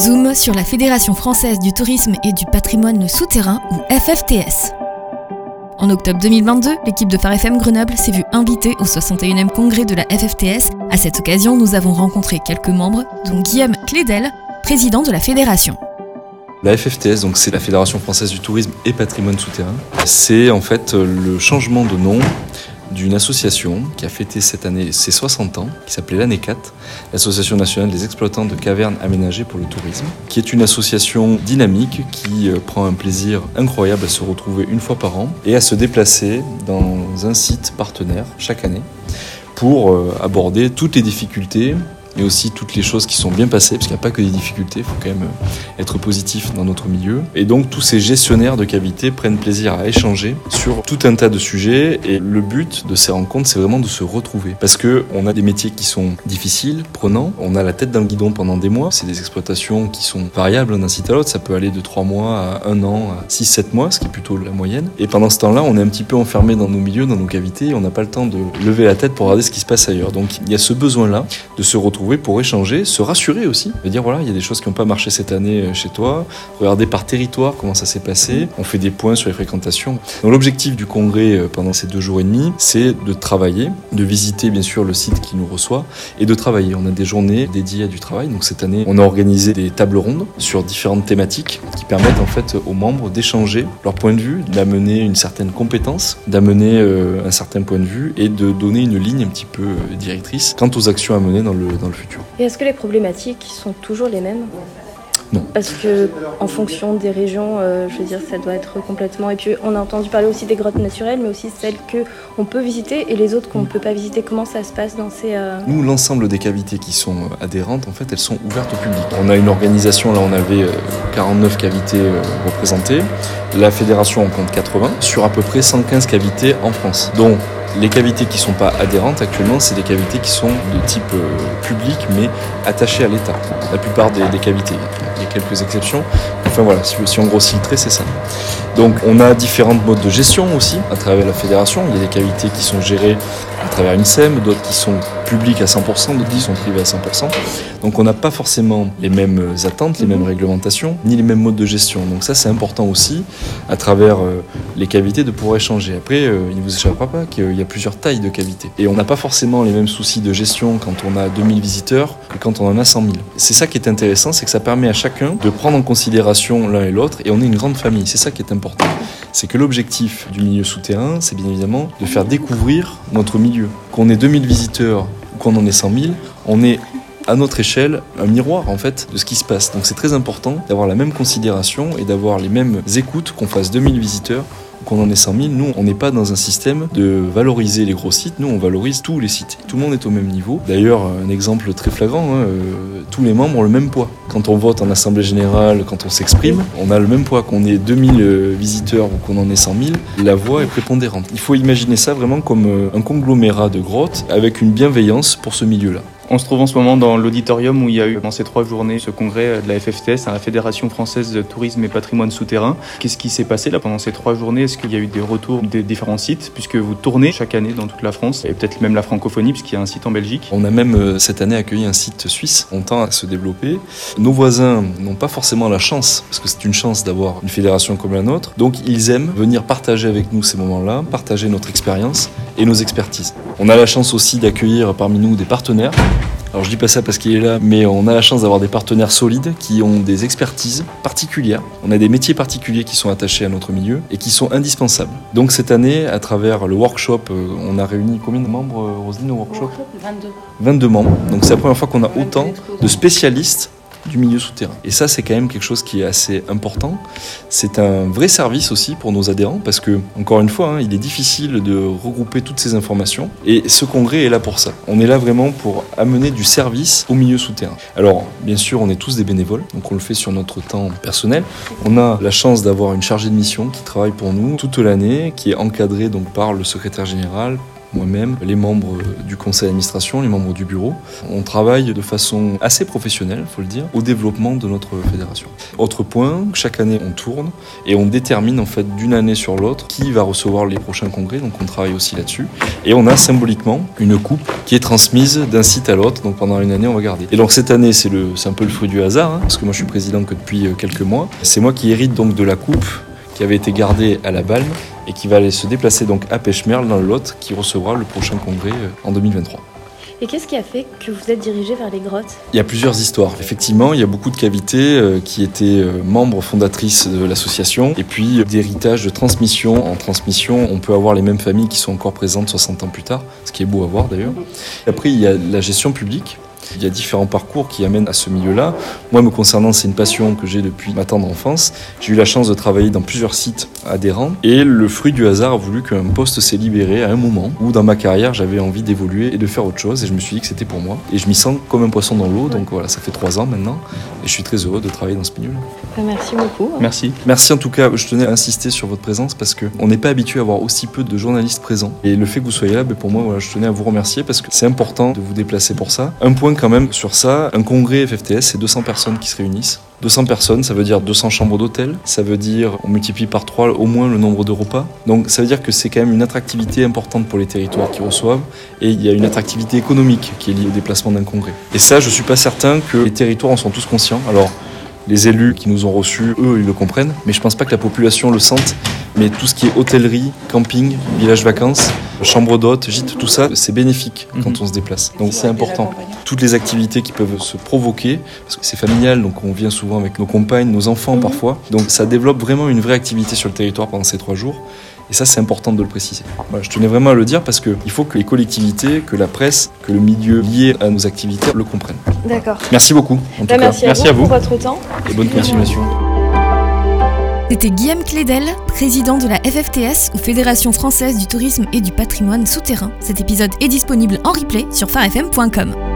Zoom sur la Fédération française du tourisme et du patrimoine souterrain ou FFTS. En octobre 2022, l'équipe de Phare Grenoble s'est vue invitée au 61e congrès de la FFTS. À cette occasion, nous avons rencontré quelques membres, dont Guillaume Clédel, président de la fédération. La FFTS, donc c'est la Fédération française du tourisme et patrimoine souterrain, c'est en fait le changement de nom d'une association qui a fêté cette année ses 60 ans, qui s'appelait l'ANECAT, l'Association nationale des exploitants de cavernes aménagées pour le tourisme, qui est une association dynamique qui euh, prend un plaisir incroyable à se retrouver une fois par an et à se déplacer dans un site partenaire chaque année pour euh, aborder toutes les difficultés mais aussi toutes les choses qui sont bien passées, parce qu'il n'y a pas que des difficultés, il faut quand même euh, être positif dans notre milieu. Et donc tous ces gestionnaires de cavités prennent plaisir à échanger sur tout un tas de sujets, et le but de ces rencontres, c'est vraiment de se retrouver. Parce que on a des métiers qui sont difficiles, prenants, on a la tête dans le guidon pendant des mois, c'est des exploitations qui sont variables d'un site à l'autre, ça peut aller de 3 mois à 1 an, à 6-7 mois, ce qui est plutôt la moyenne. Et pendant ce temps-là, on est un petit peu enfermé dans nos milieux, dans nos cavités, on n'a pas le temps de lever la tête pour regarder ce qui se passe ailleurs. Donc il y a ce besoin-là de se retrouver pour échanger, se rassurer aussi, de dire voilà, il y a des choses qui n'ont pas marché cette année euh, chez toi, regarder par territoire comment ça s'est passé, on fait des points sur les fréquentations. Donc l'objectif du congrès euh, pendant ces deux jours et demi, c'est de travailler, de visiter bien sûr le site qui nous reçoit et de travailler. On a des journées dédiées à du travail, donc cette année on a organisé des tables rondes sur différentes thématiques qui permettent en fait aux membres d'échanger leur point de vue, d'amener une certaine compétence, d'amener euh, un certain point de vue et de donner une ligne un petit peu directrice quant aux actions à mener dans le, le futur. Et est-ce que les problématiques sont toujours les mêmes? Non. Parce que en fonction des régions, euh, je veux dire, ça doit être complètement. Et puis on a entendu parler aussi des grottes naturelles, mais aussi celles que on peut visiter et les autres qu'on ne peut pas visiter. Comment ça se passe dans ces euh, Nous, l'ensemble des cavités qui sont euh, adhérentes, en fait, elles sont ouvertes au public. On a une organisation là, on avait 49 cavités représentées. La fédération en compte 80 sur à peu près 115 cavités en France, dont les cavités qui ne sont pas adhérentes actuellement, c'est des cavités qui sont de type euh, public mais attachées à l'État. La plupart des, cavités. Il y a quelques exceptions. Enfin voilà, si, si on grossit le c'est ça. Donc on a différents modes de gestion aussi à travers la fédération. Il y a des cavités qui sont gérées à travers une SEM, d'autres qui sont publiques à 100%, d'autres qui sont privées à 100%. Donc on n'a pas forcément les mêmes attentes, les mêmes réglementations, ni les mêmes modes de gestion. Donc ça c'est important aussi à travers euh, les cavités de pouvoir échanger. Après, euh, il ne vous échappera pas qu'il y a plusieurs tailles de cavités. Et on n'a pas forcément les mêmes soucis de gestion quand on a 2000 visiteurs que quand on en a 100 000. C'est ça qui est intéressant, c'est que ça permet à chacun de prendre en considération l'un et l'autre et on est une grande famille. C'est ça qui est important. C'est que l'objectif du milieu souterrain, c'est bien évidemment de faire découvrir notre milieu. Qu'on ait 2000 visiteurs ou qu'on en ait 100 000, on est à notre échelle un miroir en fait de ce qui se passe. Donc c'est très important d'avoir la même considération et d'avoir les mêmes écoutes qu'on fasse 2000 visiteurs qu'on en ait 100 000, nous, on n'est pas dans un système de valoriser les gros sites, nous, on valorise tous les sites. Tout le monde est au même niveau. D'ailleurs, un exemple très flagrant, hein, euh, tous les membres ont le même poids. Quand on vote en Assemblée Générale, quand on s'exprime, on a le même poids. Qu'on ait 2000 euh, visiteurs ou qu'on en ait 100 000, la voix est prépondérante. Il faut imaginer ça vraiment comme euh, un conglomérat de grottes avec une bienveillance pour ce milieu-là. On se trouve en ce moment dans l'auditorium où il y a eu dans ces trois journées ce congrès de la FFTS, la Fédération française de tourisme et patrimoine souterrain. Qu'est-ce qui s'est passé là pendant ces trois journées? Est-ce qu'il y a eu des retours des différents sites? Puisque vous tournez chaque année dans toute la France et peut-être même la francophonie puisqu'il y a un site en Belgique On a même euh, cette année accueilli un site suisse. On tend à se développer. Nos voisins n'ont pas forcément la chance parce que c'est une chance d'avoir une fédération comme la nôtre. Donc ils aiment venir partager avec nous ces moments-là, partager notre expérience et nos expertises. On a la chance aussi d'accueillir parmi nous des partenaires alors je dis pas ça parce qu'il est là, mais on a la chance d'avoir des partenaires solides qui ont des expertises particulières. On a des métiers particuliers qui sont attachés à notre milieu et qui sont indispensables. Donc cette année, à travers le workshop, euh, on a réuni combien de membres, euh, Roselyne, au workshop 22. 22 membres. Donc c'est la première fois qu'on a autant de spécialistes du milieu souterrain. Et ça, c'est quand même quelque chose qui est assez important. C'est un vrai service aussi pour nos adhérents parce que, encore une fois, hein, il est difficile de regrouper toutes ces informations. Et ce congrès est là pour ça. On est là vraiment pour amener du service au milieu souterrain. Alors, bien sûr, on est tous des bénévoles, donc on le fait sur notre temps personnel. On a la chance d'avoir une chargée de mission qui travaille pour nous toute l'année, qui est encadrée donc par le secrétaire général, moi-même, les membres du conseil d'administration, les membres du bureau. On travaille de façon assez professionnelle, faut le dire, au développement de notre fédération. Autre point, chaque année on tourne et on détermine en fait d'une année sur l'autre qui va recevoir les prochains congrès, donc on travaille aussi là-dessus. Et on a symboliquement une coupe qui est transmise d'un site à l'autre, donc pendant une année on va garder. Et donc cette année c'est un peu le fruit du hasard, hein, parce que moi je suis président que depuis euh, quelques mois. C'est moi qui hérite donc de la coupe qui avait été gardée à la Balme et qui va aller se déplacer donc à Pêche-Merle dans le Lot qui recevra le prochain congrès euh, en 2023. Et qu'est-ce qui a fait que vous êtes dirigé vers les grottes? Il y a plusieurs histoires. Effectivement, il y a beaucoup de cavités euh, qui étaient membres fondatrices de l'association. Et puis d'héritage, de transmission en transmission, on peut avoir les mêmes familles qui sont encore présentes 60 ans plus tard, ce qui est beau à voir d'ailleurs. Après, il y a la gestion publique. Il y a différents parcours qui amènent à ce milieu-là. Moi, me concernant, c'est une passion que j'ai depuis ma tendre enfance. J'ai eu la chance de travailler dans plusieurs sites adhérents et le fruit du hasard a voulu qu'un poste s'est libéré à un moment où dans ma carrière j'avais envie d'évoluer et de faire autre chose et je me suis dit que c'était pour moi. Et je m'y sens comme un poisson dans l'eau, donc voilà, ça fait trois ans maintenant et je suis très heureux de travailler dans ce milieu-là. Bah, merci beaucoup. Merci. Merci en tout cas, je tenais à insister sur votre présence parce qu'on n'est pas habitué à avoir aussi peu de journalistes présents et le fait que vous soyez là, bah, pour moi, voilà, je tenais à vous remercier parce que c'est important de vous déplacer pour ça. Un point quand même sur ça, un congrès FFTS, c'est 200 personnes qui se réunissent. 200 personnes, ça veut dire 200 chambres d'hôtel, ça veut dire on multiplie par 3 au moins le nombre de repas. Donc ça veut dire que c'est quand même une attractivité importante pour les territoires qui reçoivent et il y a une attractivité économique qui est liée au déplacement d'un congrès. Et ça, je suis pas certain que les territoires en sont tous conscients. Alors les élus qui nous ont reçus, eux, ils le comprennent, mais je pense pas que la population le sente. Mais tout ce qui est hôtellerie, camping, village vacances, chambre d'hôtes, gîte, tout ça, c'est bénéfique quand mhm. on se déplace. Donc c'est important. Toutes les activités qui peuvent se provoquer, parce que c'est familial, donc on vient souvent avec nos compagnes, nos enfants mhm. parfois. Donc ça développe vraiment une vraie activité sur le territoire pendant ces trois jours. Et ça, c'est important de le préciser. je tenais vraiment à le dire parce qu'il faut que les collectivités, que la presse, que le milieu lié à nos activités le comprennent. D'accord. Merci beaucoup. Bah, merci, à, vous pour votre temps. Et bonne continuation. C'était Guillaume Clédel, président de la FFTS ou Fédération française du tourisme et du patrimoine souterrain. Cet épisode est disponible en replay sur farfm.com.